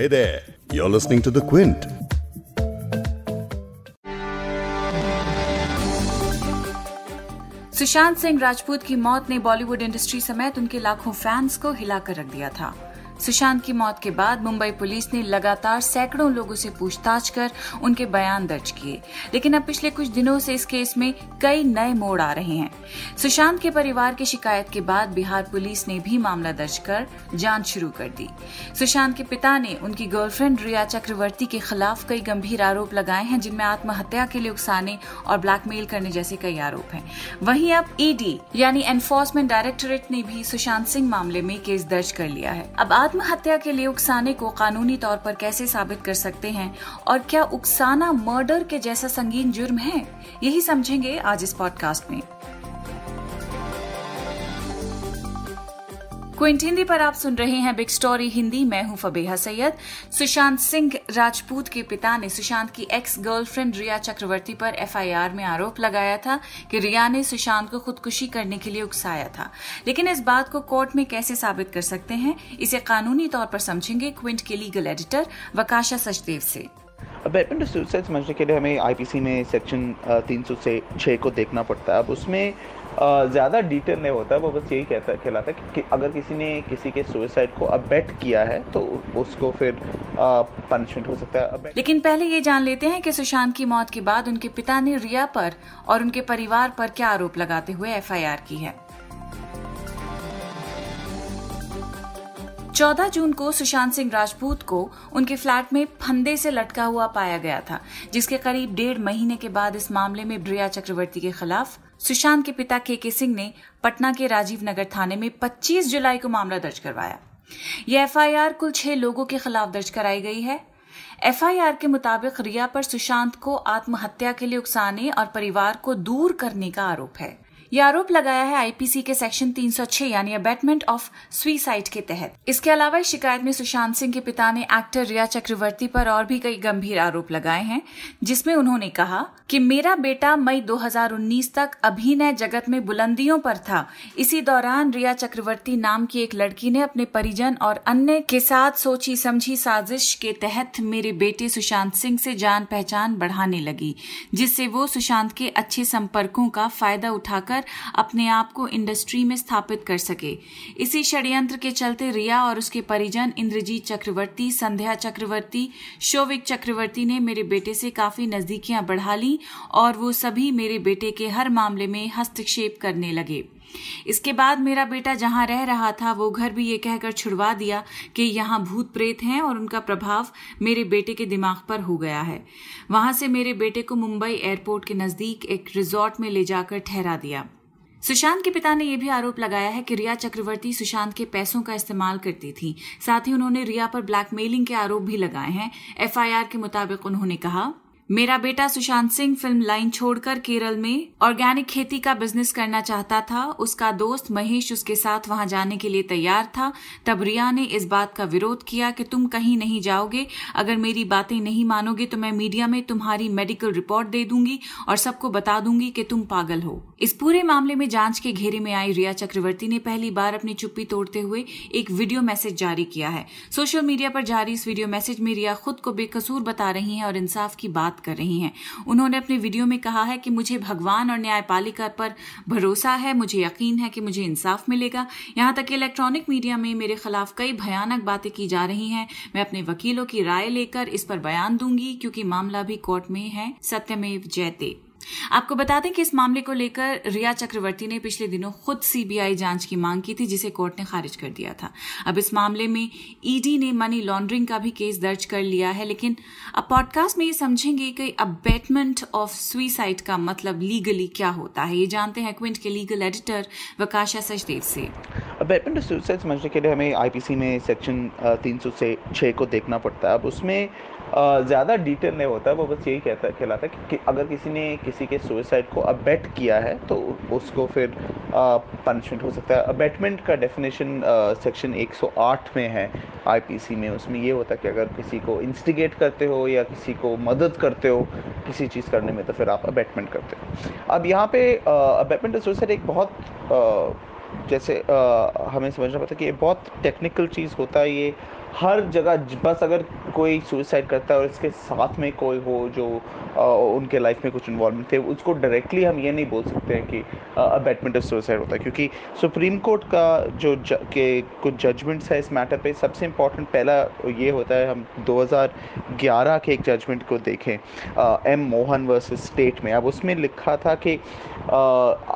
Hey there, you're listening to The Quint. Sushant Singh Rajput की मौत ने बॉलीवुड इंडस्ट्री समेत उनके लाखों फैंस को हिलाकर रख दिया था सुशांत की मौत के बाद मुंबई पुलिस ने लगातार सैकड़ों लोगों से पूछताछ कर उनके बयान दर्ज किए। लेकिन अब पिछले कुछ दिनों से इस केस में कई नए मोड़ आ रहे हैं। सुशांत के परिवार की शिकायत के बाद बिहार पुलिस ने भी मामला दर्ज कर जाँच शुरू कर दी। सुशांत के पिता ने उनकी गर्लफ्रेंड रिया चक्रवर्ती के खिलाफ कई गंभीर आरोप लगाए हैं, जिनमें आत्महत्या के लिए उकसाने और ब्लैकमेल करने जैसे कई आरोप हैं। वहीं अब ईडी यानी एनफोर्समेंट डायरेक्टोरेट ने भी सुशांत सिंह मामले में केस दर्ज कर लिया है। अब आत्महत्या के लिए उकसाने को कानूनी तौर पर कैसे साबित कर सकते हैं? और क्या उकसाना मर्डर के जैसा संगीन जुर्म है? यही समझेंगे आज इस पॉडकास्ट में। क्विंट हिंदी पर आप सुन रहे हैं बिग स्टोरी हिंदी। मैं हूँ फबेहा सैयद। सुशांत सिंह राजपूत के पिता ने सुशांत की एक्स गर्लफ्रेंड रिया चक्रवर्ती पर एफआईआर में आरोप लगाया था कि रिया ने सुशांत को खुदकुशी करने के लिए उकसाया था। लेकिन इस बात को कोर्ट में कैसे साबित कर सकते हैं, इसे कानूनी तौर पर समझेंगे क्विंट के लीगल एडिटर वकाशा सचदेव से। वेपन समझने के लिए हमें आईपीसी में सेक्शन तीन सौ से छः को देखना पड़ता है। अब उसमें ज़्यादा डिटेल नहीं होता, वो बस यही कहता, कहलाता है कि अगर किसी ने किसी के सुसाइड को अबेट किया है तो उसको फिर पनिशमेंट हो सकता है। लेकिन पहले ये जान लेते हैं कि सुशांत की मौत के बाद उनके पिता ने रिया पर और उनके परिवार पर क्या आरोप लगाते हुए एफआईआर की है। 14 जून को सुशांत सिंह राजपूत को उनके फ्लैट में फंदे से लटका हुआ पाया गया था, जिसके करीब डेढ़ महीने के बाद इस मामले में ब्रिया चक्रवर्ती के खिलाफ सुशांत के पिता के के सिंह ने पटना के राजीव नगर थाने में 25 जुलाई को मामला दर्ज करवाया। यह एफआईआर कुल छह लोगों के खिलाफ दर्ज कराई गई है। एफआईआर के मुताबिक रिया पर सुशांत को आत्महत्या के लिए उकसाने और परिवार को दूर करने का आरोप है। यह आरोप लगाया है आईपीसी के सेक्शन 306 यानी अबेटमेंट ऑफ़ सुइसाइड के तहत। इसके अलावा इस शिकायत में सुशांत सिंह के पिता ने एक्टर रिया चक्रवर्ती पर और भी कई गंभीर आरोप लगाए हैं, जिसमें उन्होंने कहा कि मेरा बेटा मई 2019 तक अभिनय जगत में बुलंदियों पर था। इसी दौरान रिया चक्रवर्ती नाम की एक लड़की ने अपने परिजन और अन्य के साथ सोची समझी साजिश के तहत मेरे बेटे सुशांत सिंह से जान पहचान बढ़ाने लगी, जिससे वो सुशांत के अच्छे संपर्कों का फ़ायदा उठाकर कर अपने आप को इंडस्ट्री में स्थापित कर सके। इसी षड्यंत्र के चलते रिया और उसके परिजन इंद्रजीत चक्रवर्ती, संध्या चक्रवर्ती, शोविक चक्रवर्ती ने मेरे बेटे से काफ़ी नजदीकियाँ बढ़ा ली और वो सभी मेरे बेटे के हर मामले में हस्तक्षेप करने लगे। इसके बाद मेरा बेटा जहाँ रह रहा था, वो घर भी ये कहकर छुड़वा दिया कि यहाँ भूत प्रेत हैं और उनका प्रभाव मेरे बेटे के दिमाग पर हो गया है। वहाँ से मेरे बेटे को मुंबई एयरपोर्ट के नज़दीक एक रिजॉर्ट में ले जाकर ठहरा दिया। सुशांत के पिता ने यह भी आरोप लगाया है कि रिया चक्रवर्ती सुशांत के पैसों का इस्तेमाल करती थी। साथ ही उन्होंने रिया पर ब्लैकमेलिंग के आरोप भी लगाए हैं। एफआईआर के मुताबिक उन्होंने कहा मेरा बेटा सुशांत सिंह फ़िल्म लाइन छोड़कर केरल में ऑर्गेनिक खेती का बिज़नेस करना चाहता था। उसका दोस्त महेश उसके साथ वहाँ जाने के लिए तैयार था। तब रिया ने इस बात का विरोध किया कि तुम कहीं नहीं जाओगे। अगर मेरी बातें नहीं मानोगे तो मैं मीडिया में तुम्हारी मेडिकल रिपोर्ट दे दूँगी और सबको बता दूँगी कि तुम पागल हो। इस पूरे मामले में जाँच के घेरे में आई रिया चक्रवर्ती ने पहली बार अपनी चुप्पी तोड़ते हुए एक वीडियो मैसेज जारी किया है। सोशल मीडिया पर जारी इस वीडियो मैसेज में रिया खुद को बेकसूर बता रही है और इंसाफ की बात कर रही हैं। उन्होंने अपने वीडियो में कहा है कि मुझे भगवान और न्यायपालिका पर भरोसा है, मुझे यकीन है कि मुझे इंसाफ मिलेगा। यहाँ तक कि इलेक्ट्रॉनिक मीडिया में मेरे खिलाफ कई भयानक बातें की जा रही हैं। मैं अपने वकीलों की राय लेकर इस पर बयान दूँगी, क्योंकि मामला भी कोर्ट में है। सत्यमेव जयते। आपको बता दें कि इस मामले को लेकर रिया चक्रवर्ती ने पिछले दिनों खुद सीबीआई जाँच की मांग की थी, जिसे कोर्ट ने खारिज कर दिया था। अब इस मामले में ईडी ने मनी लॉन्ड्रिंग का भी केस दर्ज कर लिया है, लेकिन अब पॉडकास्ट में ये समझेंगे कि अबेटमेंट ऑफ़ सुइसाइड का मतलब लीगली क्या होता है। ये जानते हैं क्विंट के लीगल एडिटर वकाशा सचदेव से। अबेटमेंट ऑफ़ सुइसाइड समझने के लिए हमें आईपीसी में सेक्शन तीन सौ को देखना पड़ता है। अब उसमें ज़्यादा डिटेल नहीं होता वो बस यही कहता कहलाता है कि अगर किसी ने किसी के सुसाइड को अबेट किया है तो उसको फिर पनिशमेंट हो सकता है। अबेटमेंट का डेफिनेशन सेक्शन 108 में है आईपीसी में। उसमें ये होता है कि अगर किसी को इंस्टिगेट करते हो या किसी को मदद करते हो किसी चीज़ करने में तो फिर आप अबेटमेंट करते हो। अब यहाँ पे अबेटमेंट और सुसाइड एक बहुत आ, जैसे आ, हमें समझना पड़ता है कि ये बहुत टेक्निकल चीज़ होता है ये हर जगह बस अगर कोई सुसाइड करता है और इसके साथ में कोई हो जो आ, उनके लाइफ में कुछ इन्वॉल्वमेंट थे उसको डायरेक्टली हम ये नहीं बोल सकते हैं कि अबेटमेंट ऑफ़ सुसाइड होता है। क्योंकि सुप्रीम कोर्ट का जो ज, के कुछ जजमेंट्स है इस मैटर पे सबसे इम्पोर्टेंट पहला ये होता है हम 2011 के एक जजमेंट को देखें एम मोहन वर्सेस स्टेट में। अब उसमें लिखा था कि आ,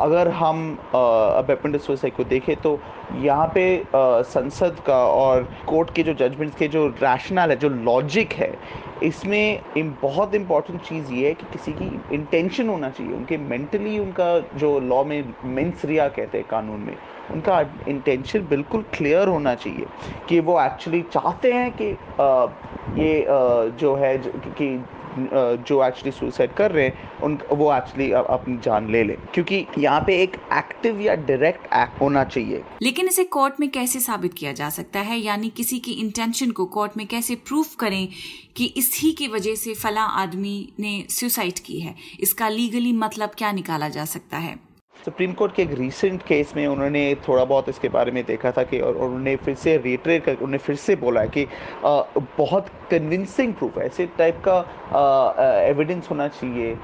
अगर हम अबेटमेंट ऑफ़ सुसाइड को देखें तो यहाँ पे संसद का और कोर्ट के जो जजमेंट्स के जो रैशनल है जो लॉजिक है इसमें बहुत इंपॉर्टेंट चीज़ ये है कि किसी की इंटेंशन होना चाहिए। उनके मेंटली उनका जो लॉ में मेंस रिया कहते हैं कानून में उनका इंटेंशन बिल्कुल क्लियर होना चाहिए कि वो एक्चुअली चाहते हैं कि आ, ये आ, जो है कि जो एक्चुअली सुसाइड कर रहे हैं, उन, वो एक्चुअली अपनी जान ले ले। क्योंकि यहाँ पे एक एक्टिव या डायरेक्ट एक्ट होना चाहिए। लेकिन इसे कोर्ट में कैसे साबित किया जा सकता है? यानी किसी की इंटेंशन को कोर्ट में कैसे प्रूफ करें कि इसी की वजह से फला आदमी ने सुसाइड की है? इसका लीगली मतलब क्या निकाला जा सकता है? सुप्रीम कोर्ट के एक रीसेंट केस में उन्होंने थोड़ा बहुत इसके बारे में देखा था कि और उन्होंने फिर से रिट्रेट कर उन्होंने फिर से बोला है कि आ, बहुत कन्विंसिंग प्रूफ ऐसे टाइप का एविडेंस होना चाहिए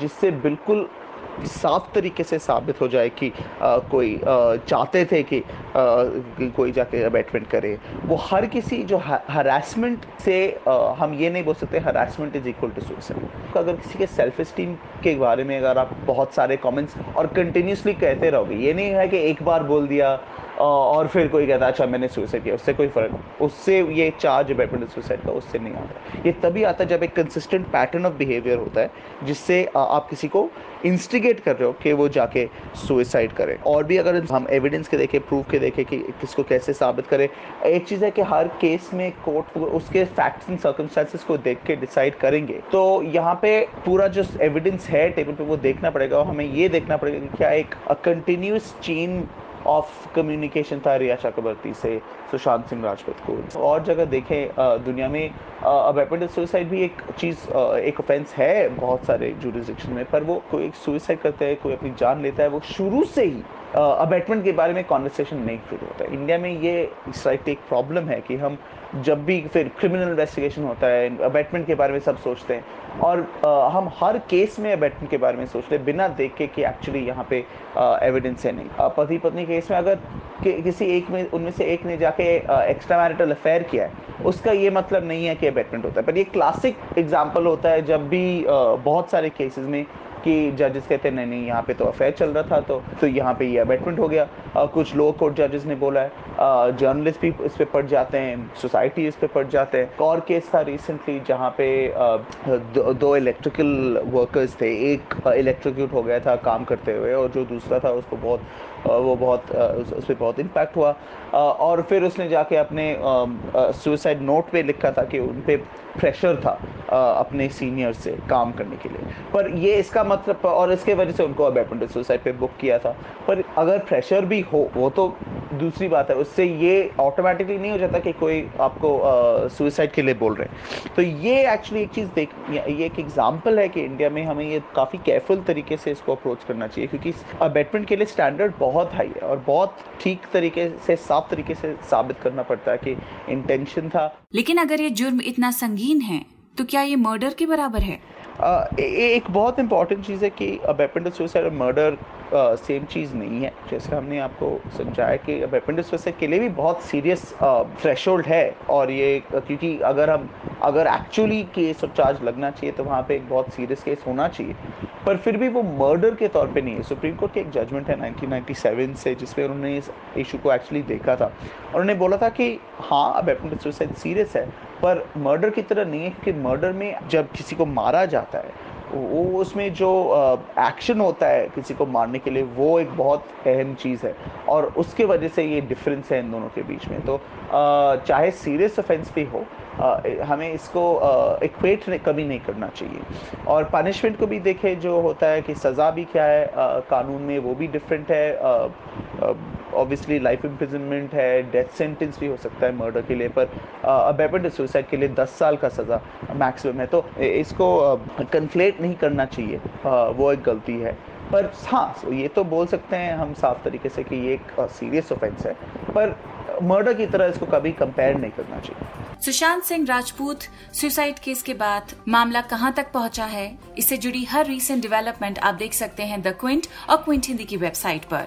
जिससे बिल्कुल साफ़ तरीके से साबित हो जाए कि आ, कोई आ, चाहते थे कि, आ, कोई जाके अबेटमेंट करे। वो हर किसी जो हरासमेंट से आ, हम ये नहीं बोल सकते harassment is equal to suicide अगर किसी के सेल्फ स्टीम के बारे में अगर आप बहुत सारे कमेंट्स और कंटिन्यूसली कहते रहोगे ये नहीं है कि एक बार बोल दिया और फिर कोई कहता है अच्छा मैंने सुसाइड किया। उससे कोई फ़र्क उससे ये चार्ज बैटमेंट सुसाइड का उससे नहीं आता। ये तभी आता है जब एक कंसिस्टेंट पैटर्न ऑफ़ बिहेवियर होता है, जिससे आप किसी को इंस्टिगेट कर रहे हो कि वो जाके सुसाइड करे। और भी अगर हम एविडेंस के देखें प्रूफ के देखें कि किसको कैसे साबित करें, एक चीज़ है कि हर केस में कोर्ट उसके फैक्ट्स एंड सर्कमस्टांसिस को देख के डिसाइड करेंगे। तो यहाँ पे पूरा जो एविडेंस है टेबल पे, वो देखना पड़ेगा और हमें ये देखना पड़ेगा कि क्या एक कंटिन्यूस चेन ऑफ़ कम्युनिकेशन था रिया चक्रवर्ती से सुशांत सिंह राजपूत को। और जगह देखें दुनिया में अब वेपन सुसाइड भी एक चीज़ एक ऑफेंस है बहुत सारे जुडिस्डिक्शन में, पर वो कोई सुइसाइड करता है, कोई अपनी जान लेता है, वो शुरू से ही अबेटमेंट के बारे में कॉन्वर्सेशन नहीं शुरू होता है। इंडिया में ये राइट एक प्रॉब्लम है कि हम जब भी फिर क्रिमिनल इन्वेस्टिगेशन होता है अबेटमेंट के बारे में सब सोचते हैं। और आ, हम हर केस में अबेटमेंट के बारे में सोचते हैं बिना देख के कि एक्चुअली यहाँ पे एविडेंस है नहीं। पति पत्नी केस में अगर कि, किसी एक में उनमें से एक ने जाके एक्स्ट्रा मैरिटल अफेयर किया है उसका ये मतलब नहीं है कि अबेटमेंट होता है। पर ये क्लासिक एग्ज़ाम्पल होता है जब भी बहुत सारे केसेस में कि जजेस कहते हैं, नहीं नहीं, यहाँ पे तो अफेयर चल रहा था तो तो यहाँ पे ये अबेटमेंट हो गया। और कुछ लोअर कोर्ट जजेस ने बोला है जर्नलिस्ट भी इस पर पढ़ जाते हैं सोसाइटी इस पर पढ़ जाते हैं। और केस था रिसेंटली जहाँ पे दो, इलेक्ट्रिकल वर्कर्स थे। एक इलेक्ट्रिक्यूट हो गया था काम करते हुए और जो दूसरा था उसको बहुत वो बहुत उस पर बहुत इम्पैक्ट हुआ। और फिर उसने जाके अपने सुसाइड नोट पे लिखा था कि उन पर प्रेशर था अपने सीनियर से काम करने के लिए। पर ये इसका मतलब और इसके वजह से उनको अब सुसाइड पे बुक किया था। पर अगर प्रेशर भी हो वो तो दूसरी बात है उससे ये ऑटोमेटिकली नहीं हो जाता कि कोई आपको सुसाइड के लिए बोल रहे हैं। तो ये एक्चुअली एक चीज़ देख ये एक एग्ज़ाम्पल है कि इंडिया में हमें ये काफ़ी केयरफुल तरीके से इसको अप्रोच करना चाहिए क्योंकि बैटमेंट के लिए स्टैंडर्ड बहुत हाई है और बहुत ठीक तरीके से साफ़ तरीके से साबित करना पड़ता है कि इंटेंशन था। लेकिन अगर ये जुर्म इतना संगीन है तो क्या ये मर्डर के बराबर है? आ, ए, एक बहुत इंपॉर्टेंट चीज़ है कि वेपन सुसाइड और मर्डर सेम चीज़ नहीं है। जैसे हमने आपको समझाया कि सुसाइड के लिए भी बहुत सीरियस थ्रेश है और ये क्योंकि अगर हम, अगर एक्चुअली केस और चार्ज लगना चाहिए तो वहाँ पे एक बहुत सीरियस केस होना चाहिए। पर फिर भी वो मर्डर के तौर पे नहीं है। सुप्रीम कोर्ट की एक जजमेंट है 1997 से, जिसमें उन्होंने इस इशू को एक्चुअली देखा था। उन्होंने बोला था कि हाँ वेपन सुसाइड सीरियस है, पर मर्डर की तरह नहीं है, क्योंकि मर्डर में जब किसी को मारा जाता है वो उसमें जो एक्शन होता है किसी को मारने के लिए, वो एक बहुत अहम चीज़ है। और उसके वजह से ये डिफरेंस है इन दोनों के बीच में। तो चाहे सीरियस ऑफेंस भी हो हमें इसको इक्वेट कभी नहीं करना चाहिए। और पनिशमेंट को भी देखें, जो होता है कि सज़ा भी क्या है कानून में वो भी डिफरेंट है ऑब्वियसली लाइफ इम्प्रिजनमेंट है डेथ सेंटेंस भी हो सकता है मर्डर के लिए, पर अबेपेंड सुसाइड के लिए 10 साल का सज़ा मैक्सिमम है तो इसको कन्फ्लेट नहीं करना चाहिए वो एक गलती है। पर हाँ ये तो बोल सकते हैं हम साफ़ तरीके से कि ये एक सीरियस ऑफेंस है, पर मर्डर की तरह इसको कभी कंपेयर नहीं करना चाहिए। सुशांत सिंह राजपूत सुसाइड केस के बाद मामला कहाँ तक पहुँचा है? इससे जुड़ी हर रीसेंट डेवलपमेंट आप देख सकते हैं द क्विंट और क्विंट हिंदी की वेबसाइट पर।